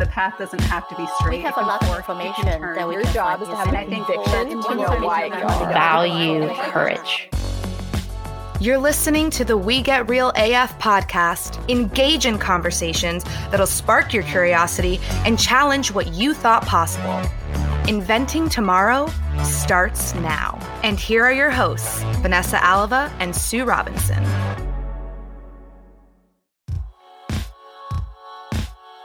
the path doesn't have to be straight. We have a lot of information that we Your can job is to have And a I think conviction to know why you are. value courage. You're listening to the We Get Real AF podcast. Engage in conversations that'll spark your curiosity and challenge what you thought possible. Inventing Tomorrow starts now. And here are your hosts, Vanessa Alava and Sue Robinson.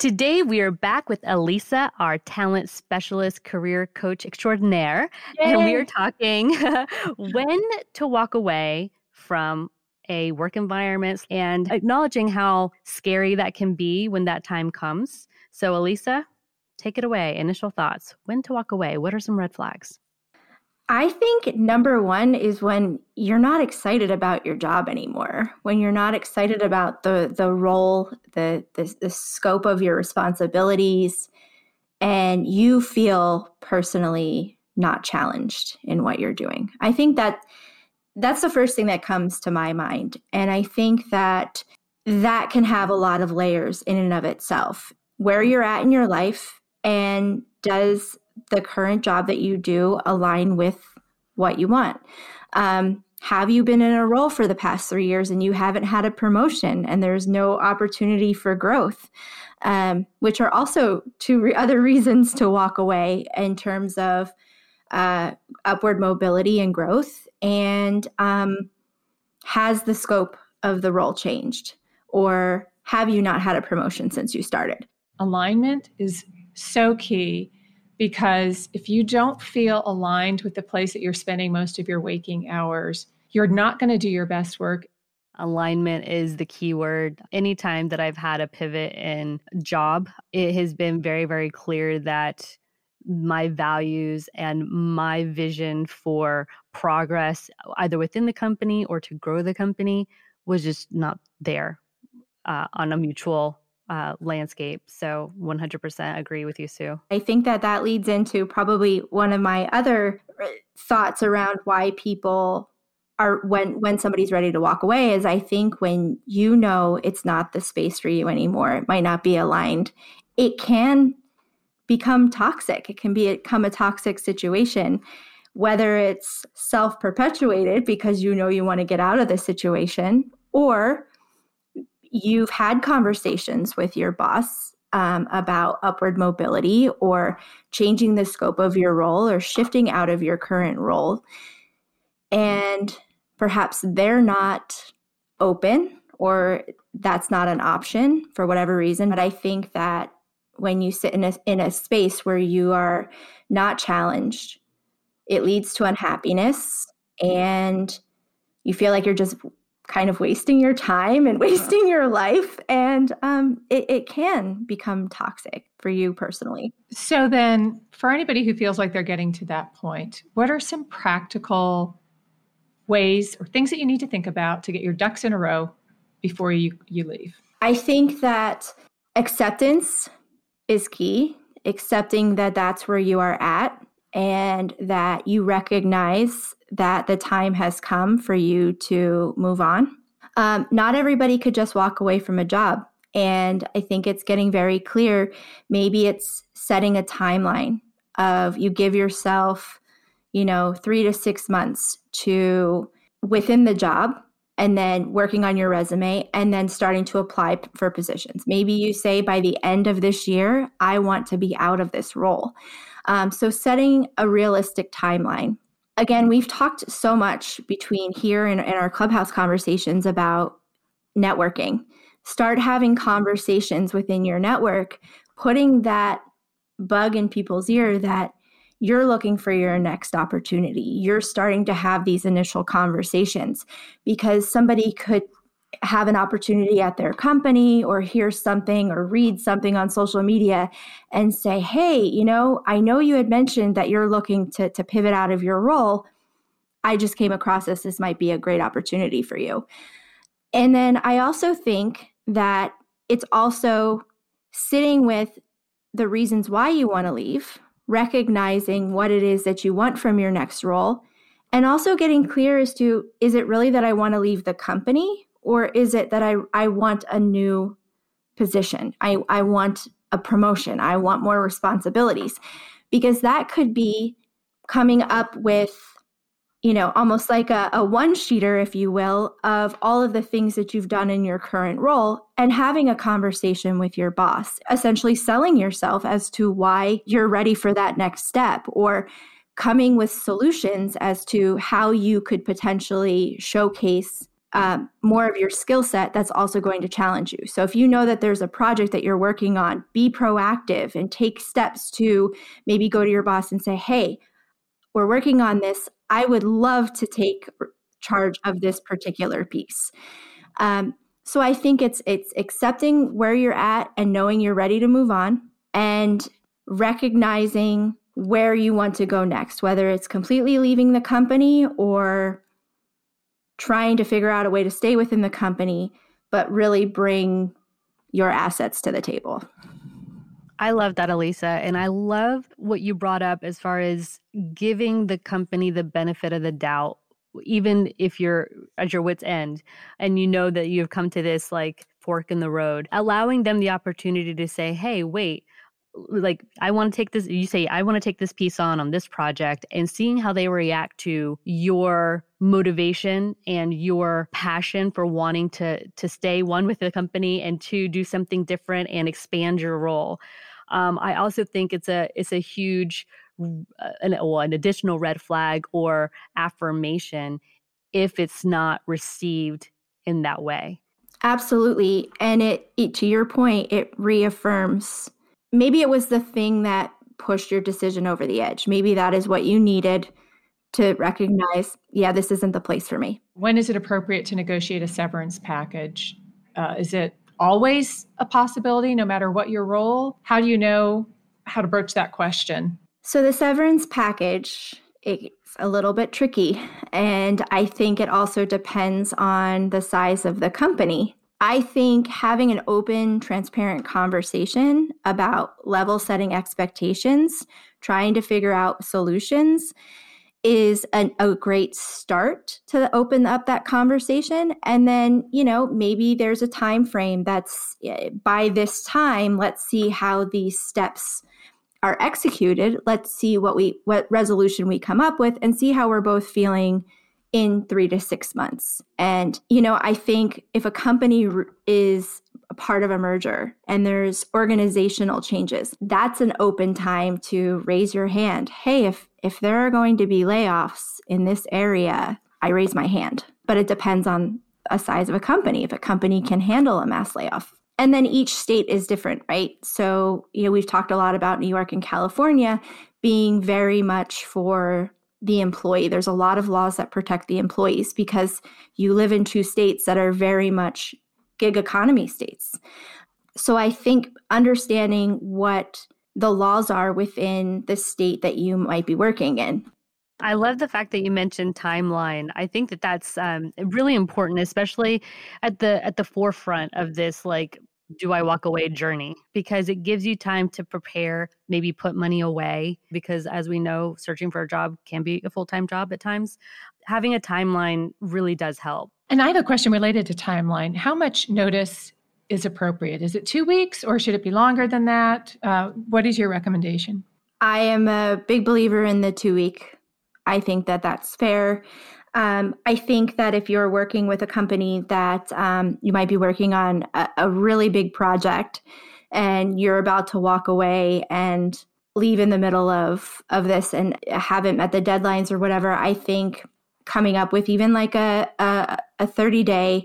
Today, we are back with Elisa, our talent specialist, career coach extraordinaire. And we are talking when to walk away from a work environment and acknowledging how scary that can be when that time comes. So, Elisa, take it away. Initial thoughts. When to walk away? What are some red flags? I think number one is when you're not excited about your job anymore. When you're not excited about the the role, the the, the scope of your responsibilities, and you feel personally not challenged in what you're doing. I think that that's the first thing that comes to my mind, and I think that that can have a lot of layers in and of itself. Where you're at in your life, and does the current job that you do align with what you want? Um, have you been in a role for the past three years and you haven't had a promotion and there's no opportunity for growth? Um, which are also two re- other reasons to walk away in terms of uh, upward mobility and growth. And um, has the scope of the role changed? Or have you not had a promotion since you started? Alignment is so key because if you don't feel aligned with the place that you're spending most of your waking hours, you're not going to do your best work. Alignment is the key word. Anytime that I've had a pivot in job, it has been very, very clear that my values and my vision for progress, either within the company or to grow the company, was just not there uh, on a mutual uh, landscape. So 100% agree with you, Sue. I think that that leads into probably one of my other uh, thoughts around why people are when when somebody's ready to walk away is I think when you know it's not the space for you anymore, it might not be aligned. It can become toxic. It can become a toxic situation whether it's self-perpetuated because you know you want to get out of the situation or you've had conversations with your boss um, about upward mobility or changing the scope of your role or shifting out of your current role. And perhaps they're not open or that's not an option for whatever reason. But I think that when you sit in a, in a space where you are not challenged, it leads to unhappiness and you feel like you're just kind of wasting your time and wasting your life. And um, it, it can become toxic for you personally. So, then for anybody who feels like they're getting to that point, what are some practical ways or things that you need to think about to get your ducks in a row before you, you leave? I think that acceptance is key, accepting that that's where you are at and that you recognize that the time has come for you to move on. Um, not everybody could just walk away from a job. And I think it's getting very clear. Maybe it's setting a timeline of you give yourself, you know, three to six months to within the job and then working on your resume and then starting to apply for positions. Maybe you say by the end of this year, I want to be out of this role. Um, so, setting a realistic timeline. Again, we've talked so much between here and, our clubhouse conversations about networking. Start having conversations within your network, putting that bug in people's ear that you're looking for your next opportunity. You're starting to have these initial conversations because somebody could have an opportunity at their company or hear something or read something on social media and say, hey, you know, I know you had mentioned that you're looking to, to pivot out of your role. I just came across this. This might be a great opportunity for you. And then I also think that it's also sitting with the reasons why you want to leave recognizing what it is that you want from your next role, and also getting clear as to is it really that I want to leave the company or is it that I, I want a new position? I, I want a promotion, I want more responsibilities, because that could be coming up with you know, almost like a, a one sheeter, if you will, of all of the things that you've done in your current role and having a conversation with your boss, essentially selling yourself as to why you're ready for that next step or coming with solutions as to how you could potentially showcase um, more of your skill set that's also going to challenge you. So, if you know that there's a project that you're working on, be proactive and take steps to maybe go to your boss and say, Hey, we're working on this. I would love to take charge of this particular piece. Um, so I think it's it's accepting where you're at and knowing you're ready to move on and recognizing where you want to go next, whether it's completely leaving the company or trying to figure out a way to stay within the company, but really bring your assets to the table. I love that, Elisa. And I love what you brought up as far as giving the company the benefit of the doubt, even if you're at your wits' end and you know that you've come to this like fork in the road, allowing them the opportunity to say, hey, wait, like I want to take this you say I want to take this piece on on this project and seeing how they react to your motivation and your passion for wanting to to stay one with the company and to do something different and expand your role um, I also think it's a it's a huge uh, an, well, an additional red flag or affirmation if it's not received in that way. Absolutely, and it, it to your point, it reaffirms. Maybe it was the thing that pushed your decision over the edge. Maybe that is what you needed to recognize, yeah, this isn't the place for me. When is it appropriate to negotiate a severance package? Uh, is it always a possibility no matter what your role? How do you know how to broach that question? So the severance package it's a little bit tricky and I think it also depends on the size of the company. I think having an open, transparent conversation about level setting expectations, trying to figure out solutions is an, a great start to open up that conversation. And then you know maybe there's a time frame that's eh, by this time let's see how these steps are executed. Let's see what we what resolution we come up with and see how we're both feeling in 3 to 6 months and you know i think if a company is a part of a merger and there's organizational changes that's an open time to raise your hand hey if if there are going to be layoffs in this area, I raise my hand. But it depends on a size of a company. If a company can handle a mass layoff. And then each state is different, right? So, you know, we've talked a lot about New York and California being very much for the employee. There's a lot of laws that protect the employees because you live in two states that are very much gig economy states. So I think understanding what the laws are within the state that you might be working in. I love the fact that you mentioned timeline. I think that that's um, really important, especially at the at the forefront of this like do I walk away journey because it gives you time to prepare, maybe put money away because as we know, searching for a job can be a full-time job at times. Having a timeline really does help. And I have a question related to timeline. How much notice is appropriate? Is it two weeks or should it be longer than that? Uh, what is your recommendation? I am a big believer in the two week I think that that's fair. Um, I think that if you're working with a company that um, you might be working on a, a really big project and you're about to walk away and leave in the middle of of this and haven't met the deadlines or whatever, I think coming up with even like a a, a 30 day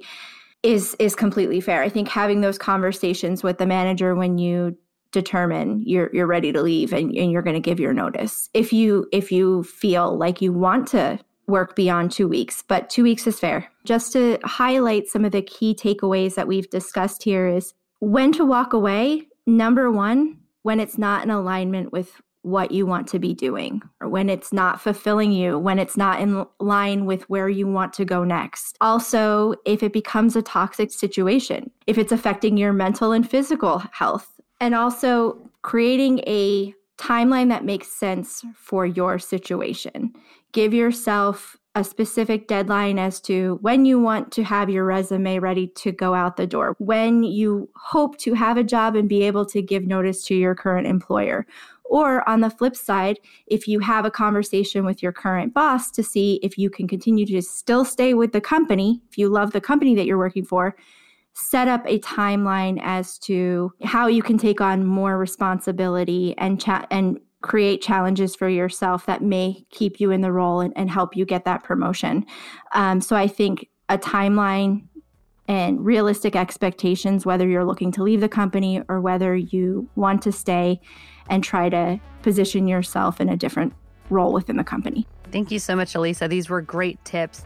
is is completely fair. I think having those conversations with the manager when you determine you're you're ready to leave and, and you're going to give your notice. If you if you feel like you want to work beyond two weeks, but two weeks is fair. Just to highlight some of the key takeaways that we've discussed here is when to walk away. Number one, when it's not in alignment with what you want to be doing, or when it's not fulfilling you, when it's not in line with where you want to go next. Also, if it becomes a toxic situation, if it's affecting your mental and physical health, and also creating a timeline that makes sense for your situation. Give yourself a specific deadline as to when you want to have your resume ready to go out the door, when you hope to have a job and be able to give notice to your current employer, or on the flip side, if you have a conversation with your current boss to see if you can continue to still stay with the company, if you love the company that you're working for, set up a timeline as to how you can take on more responsibility and cha- and create challenges for yourself that may keep you in the role and, and help you get that promotion. Um, so I think a timeline and realistic expectations, whether you're looking to leave the company or whether you want to stay, and try to position yourself in a different role within the company. Thank you so much, Elisa. These were great tips.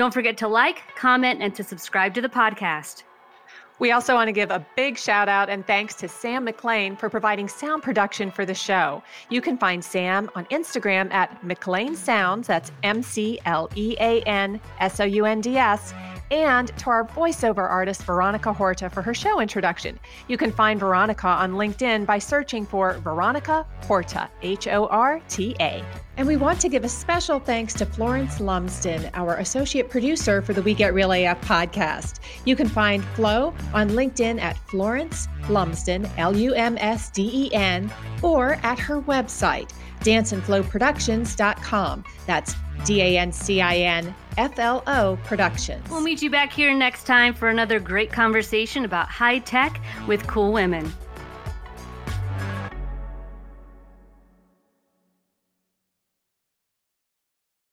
Don't forget to like, comment, and to subscribe to the podcast. We also want to give a big shout out and thanks to Sam McLean for providing sound production for the show. You can find Sam on Instagram at McLean Sounds, that's M C L E A N S O U N D S and to our voiceover artist, Veronica Horta, for her show introduction. You can find Veronica on LinkedIn by searching for Veronica Horta, H O R T A. And we want to give a special thanks to Florence Lumsden, our associate producer for the We Get Real AF podcast. You can find Flo on LinkedIn at Florence Lumsden, L U M S D E N, or at her website, dancinfloproductions.com. That's D A N C I N F L O Productions. We'll meet you back here next time for another great conversation about high tech with cool women.